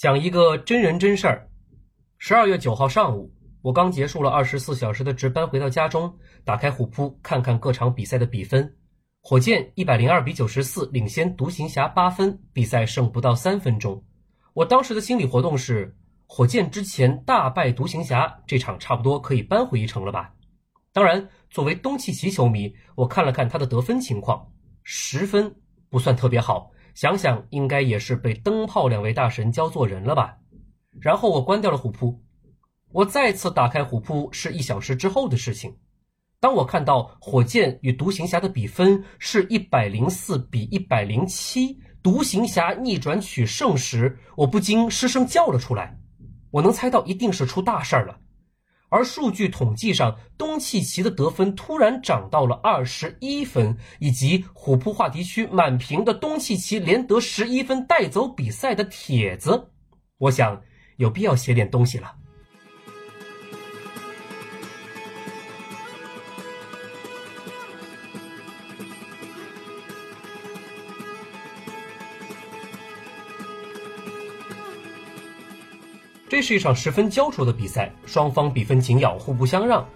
讲一个真人真事儿。十二月九号上午，我刚结束了二十四小时的值班，回到家中，打开虎扑看看各场比赛的比分。火箭一百零二比九十四领先独行侠八分，比赛剩不到三分钟。我当时的心理活动是：火箭之前大败独行侠，这场差不多可以扳回一城了吧？当然，作为东契奇球迷，我看了看他的得分情况，十分不算特别好。想想应该也是被灯泡两位大神教做人了吧。然后我关掉了虎扑，我再次打开虎扑是一小时之后的事情。当我看到火箭与独行侠的比分是一百零四比一百零七，独行侠逆转取胜时，我不禁失声叫了出来。我能猜到一定是出大事儿了。而数据统计上，东契奇的得分突然涨到了二十一分，以及虎扑话题区满屏的东契奇连得十一分带走比赛的帖子，我想有必要写点东西了。这是一场十分焦灼的比赛，双方比分紧咬，互不相让。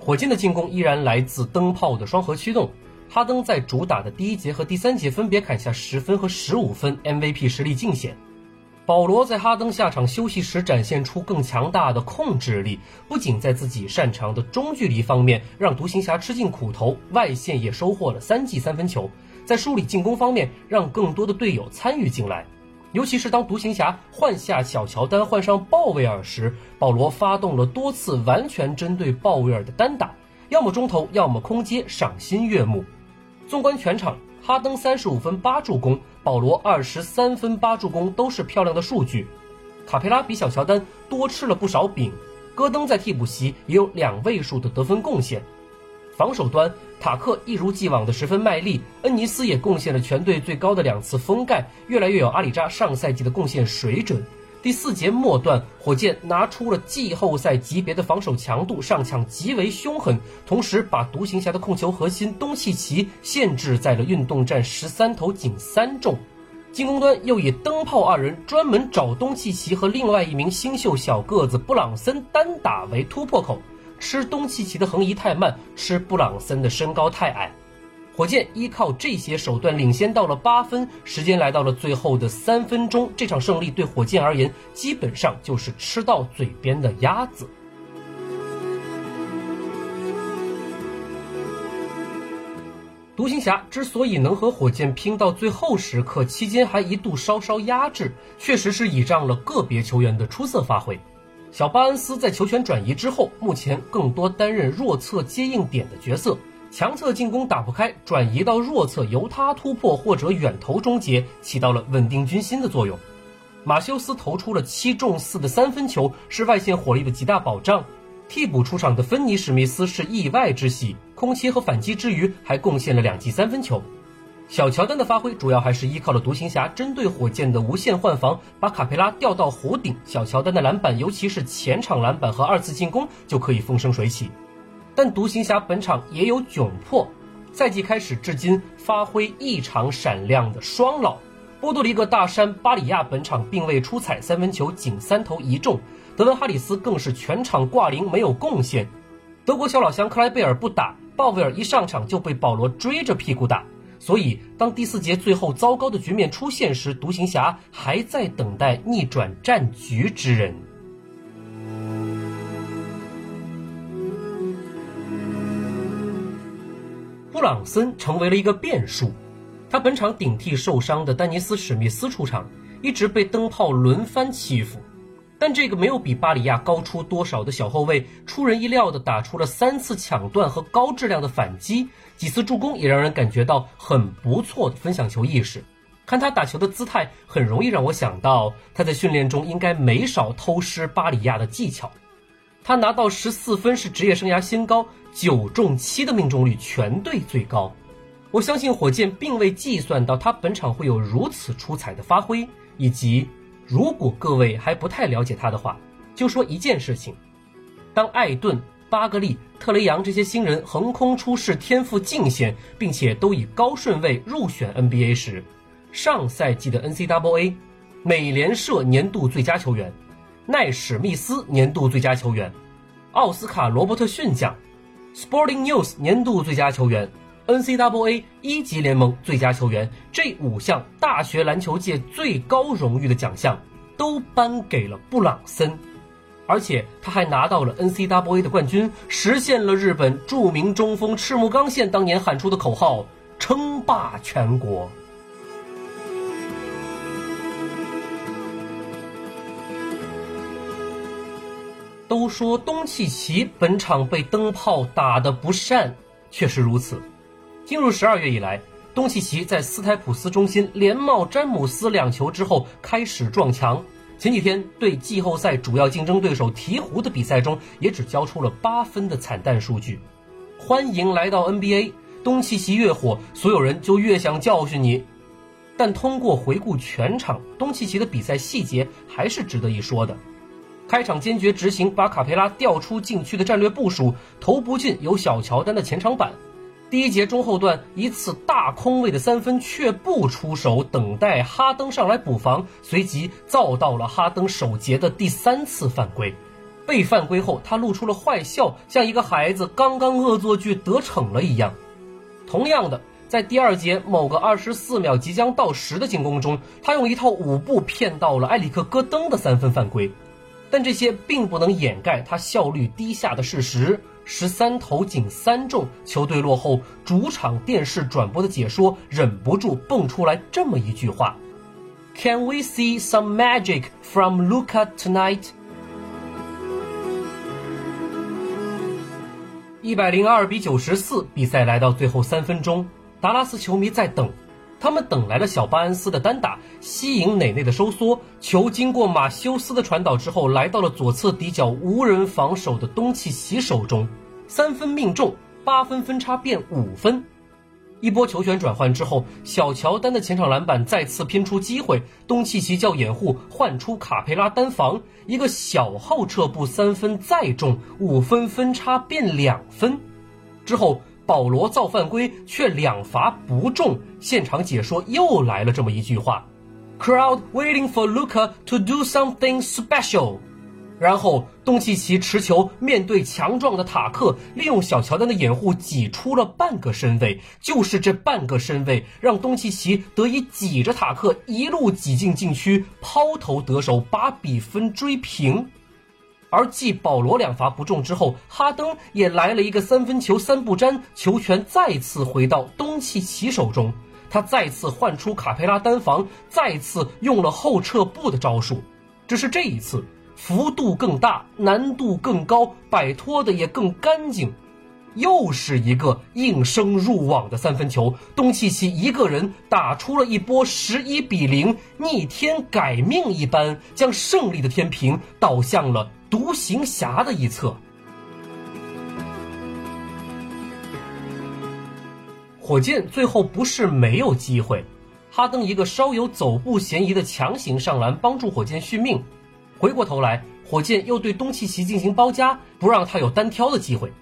火箭的进攻依然来自灯泡的双核驱动。哈登在主打的第一节和第三节分别砍下十分和十五分，MVP 实力尽显。保罗在哈登下场休息时展现出更强大的控制力，不仅在自己擅长的中距离方面让独行侠吃尽苦头，外线也收获了三记三分球。在梳理进攻方面，让更多的队友参与进来。尤其是当独行侠换下小乔丹，换上鲍威尔时，保罗发动了多次完全针对鲍威尔的单打，要么中投，要么空接，赏心悦目。纵观全场，哈登三十五分八助攻，保罗二十三分八助攻，都是漂亮的数据。卡佩拉比小乔丹多吃了不少饼，戈登在替补席也有两位数的得分贡献。防守端，塔克一如既往的十分卖力，恩尼斯也贡献了全队最高的两次封盖，越来越有阿里扎上赛季的贡献水准。第四节末段，火箭拿出了季后赛级别的防守强度，上抢极为凶狠，同时把独行侠的控球核心东契奇限制在了运动战十三投仅三中。进攻端又以灯泡二人专门找东契奇和另外一名新秀小个子布朗森单打为突破口。吃东契奇的横移太慢，吃布朗森的身高太矮，火箭依靠这些手段领先到了八分，时间来到了最后的三分钟，这场胜利对火箭而言基本上就是吃到嘴边的鸭子。独行侠之所以能和火箭拼到最后时刻，期间还一度稍稍压制，确实是倚仗了个别球员的出色发挥。小巴恩斯在球权转移之后，目前更多担任弱侧接应点的角色，强侧进攻打不开，转移到弱侧由他突破或者远投终结，起到了稳定军心的作用。马修斯投出了七中四的三分球，是外线火力的极大保障。替补出场的芬尼史密斯是意外之喜，空切和反击之余还贡献了两记三分球。小乔丹的发挥主要还是依靠了独行侠针对火箭的无限换防，把卡佩拉调到弧顶，小乔丹的篮板，尤其是前场篮板和二次进攻就可以风生水起。但独行侠本场也有窘迫，赛季开始至今发挥异常闪亮的双老波多黎各大山巴里亚本场并未出彩，三分球仅三投一中，德文哈里斯更是全场挂零没有贡献。德国小老乡克莱贝尔不打，鲍威尔一上场就被保罗追着屁股打。所以，当第四节最后糟糕的局面出现时，独行侠还在等待逆转战局之人。布朗森成为了一个变数，他本场顶替受伤的丹尼斯·史密斯出场，一直被灯泡轮番欺负。但这个没有比巴里亚高出多少的小后卫，出人意料的打出了三次抢断和高质量的反击，几次助攻也让人感觉到很不错的分享球意识。看他打球的姿态，很容易让我想到他在训练中应该没少偷师巴里亚的技巧。他拿到十四分是职业生涯新高，九中七的命中率全队最高。我相信火箭并未计算到他本场会有如此出彩的发挥，以及。如果各位还不太了解他的话，就说一件事情：当艾顿、巴格利、特雷杨这些新人横空出世、天赋尽显，并且都以高顺位入选 NBA 时，上赛季的 NCAA 美联社年度最佳球员，奈史密斯年度最佳球员，奥斯卡罗伯特逊奖，Sporting News 年度最佳球员，NCAA 一级联盟最佳球员，这五项大学篮球界最高荣誉的奖项都颁给了布朗森。而且他还拿到了 NCAA 的冠军，实现了日本著名中锋赤木刚宪当年喊出的口号：“称霸全国。”都说东契奇本场被灯泡打得不善，确实如此。进入十二月以来，东契奇在斯台普斯中心连帽詹姆斯两球之后开始撞墙。前几天对季后赛主要竞争对手鹈鹕的比赛中，也只交出了八分的惨淡数据。欢迎来到 NBA，东契奇越火，所有人就越想教训你。但通过回顾全场，东契奇的比赛细节还是值得一说的。开场坚决执行把卡佩拉调出禁区的战略部署，投不进有小乔丹的前场板。第一节中后段一次大空位的三分却不出手，等待哈登上来补防，随即造到了哈登首节的第三次犯规。被犯规后，他露出了坏笑，像一个孩子刚刚恶作剧得逞了一样。同样的，在第二节某个二十四秒即将到时的进攻中，他用一套舞步骗到了埃里克戈登的三分犯规。但这些并不能掩盖他效率低下的事实。十三投仅三中，球队落后。主场电视转播的解说忍不住蹦出来这么一句话：“Can we see some magic from Luca tonight？” 一百零二比九十四，比赛来到最后三分钟，达拉斯球迷在等，他们等来了小巴恩斯的单打，吸引内内的收缩，球经过马修斯的传导之后，来到了左侧底角无人防守的东契奇手中。三分命中，八分分差变五分。一波球权转换之后，小乔丹的前场篮板再次拼出机会，东契奇叫掩护，换出卡佩拉单防，一个小后撤步三分再中，五分分差变两分。之后保罗造犯规却两罚不中，现场解说又来了这么一句话：“Crowd waiting for Luca to do something special。”然后，东契奇持球面对强壮的塔克，利用小乔丹的掩护挤出了半个身位。就是这半个身位，让东契奇得以挤着塔克一路挤进禁区，抛投得手，把比分追平。而继保罗两罚不中之后，哈登也来了一个三分球三不沾，球权再次回到东契奇手中。他再次换出卡佩拉单防，再次用了后撤步的招数，只是这一次。幅度更大，难度更高，摆脱的也更干净。又是一个应声入网的三分球，东契奇一个人打出了一波十一比零，逆天改命一般，将胜利的天平倒向了独行侠的一侧。火箭最后不是没有机会，哈登一个稍有走步嫌疑的强行上篮，帮助火箭续命。回过头来，火箭又对东契奇进行包夹，不让他有单挑的机会。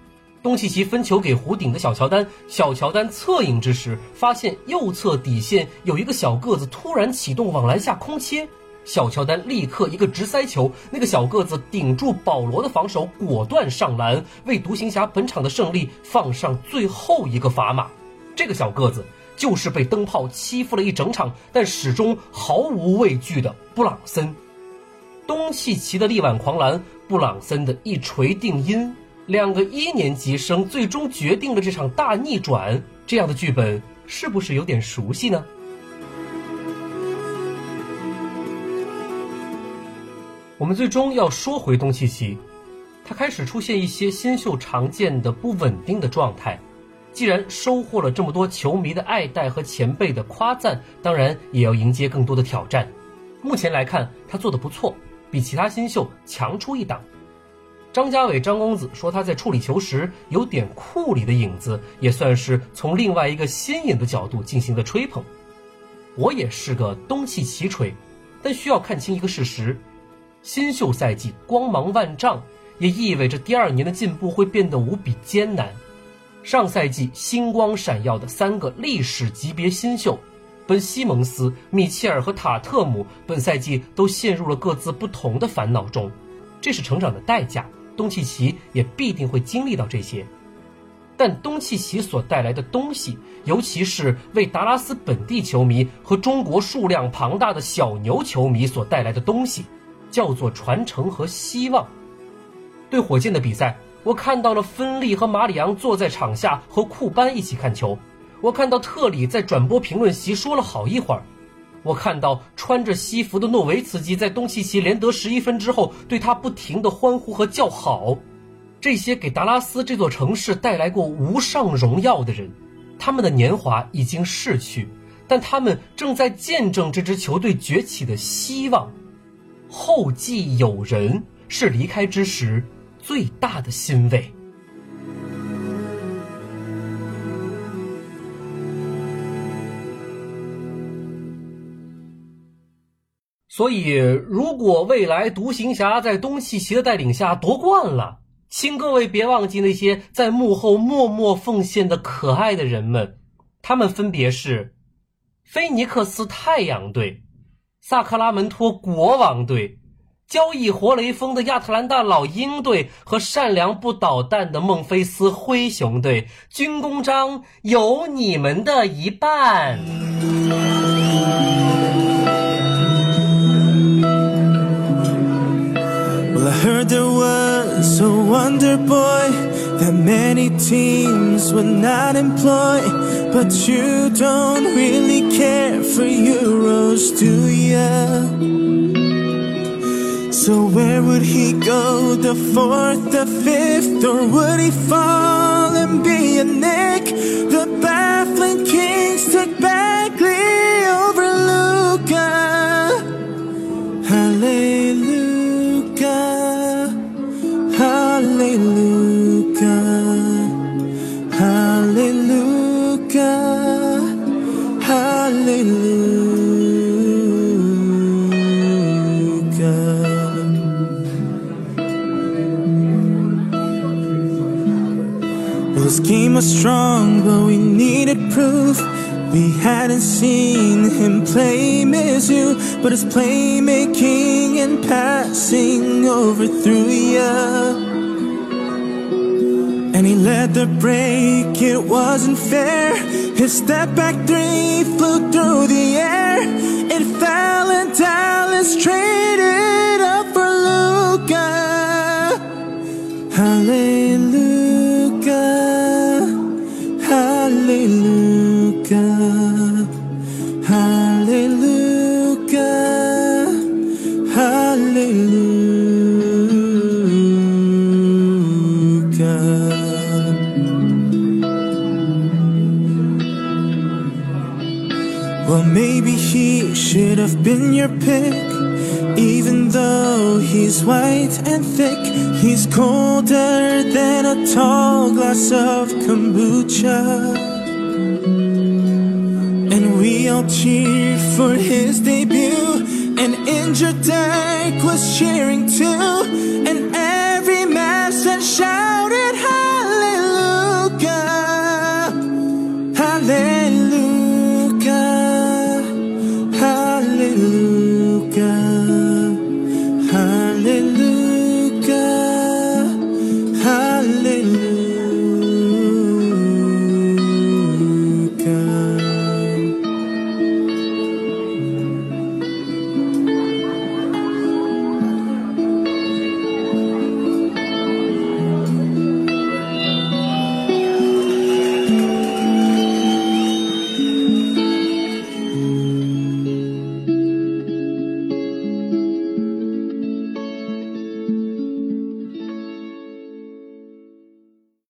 东契奇分球给弧顶的小乔丹，小乔丹侧影之时，发现右侧底线有一个小个子突然启动往篮下空切，小乔丹立刻一个直塞球，那个小个子顶住保罗的防守，果断上篮，为独行侠本场的胜利放上最后一个砝码。这个小个子就是被灯泡欺负了一整场，但始终毫无畏惧的布朗森。东契奇的力挽狂澜，布朗森的一锤定音，两个一年级生最终决定了这场大逆转。这样的剧本是不是有点熟悉呢？我们最终要说回东契奇，他开始出现一些新秀常见的不稳定的状态。既然收获了这么多球迷的爱戴和前辈的夸赞，当然也要迎接更多的挑战。目前来看，他做的不错。比其他新秀强出一档。张家伟张公子说他在处理球时有点库里的影子，也算是从另外一个新颖的角度进行的吹捧。我也是个东契奇吹，但需要看清一个事实：新秀赛季光芒万丈，也意味着第二年的进步会变得无比艰难。上赛季星光闪耀的三个历史级别新秀。本西蒙斯、米切尔和塔特姆本赛季都陷入了各自不同的烦恼中，这是成长的代价。东契奇也必定会经历到这些，但东契奇所带来的东西，尤其是为达拉斯本地球迷和中国数量庞大的小牛球迷所带来的东西，叫做传承和希望。对火箭的比赛，我看到了芬利和马里昂坐在场下和库班一起看球，我看到特里在转播评论席说了好一会儿。我看到穿着西服的诺维茨基在东契奇连得十一分之后，对他不停的欢呼和叫好。这些给达拉斯这座城市带来过无上荣耀的人，他们的年华已经逝去，但他们正在见证这支球队崛起的希望。后继有人是离开之时最大的欣慰。所以，如果未来独行侠在东契奇的带领下夺冠了，请各位别忘记那些在幕后默默奉献的可爱的人们，他们分别是：菲尼克斯太阳队、萨克拉门托国王队、交易活雷锋的亚特兰大老鹰队和善良不捣蛋的孟菲斯灰熊队。军功章有你们的一半。There was a wonder boy that many teams would not employ. But you don't really care for Euros, do ya? So where would he go? The fourth, the fifth, or would he fall and be a Nick? The baffling Kings took Bagley but his playmaking and passing over overthrew ya. And he led the break, it wasn't fair. His step back three flew through the air. It fell and Dallas traded up for Luca. Hallelujah, hallelujah. Well, maybe he should have been your pick. Even though he's white and thick, he's colder than a tall glass of kombucha. And we all cheered for his your day was cheering too, and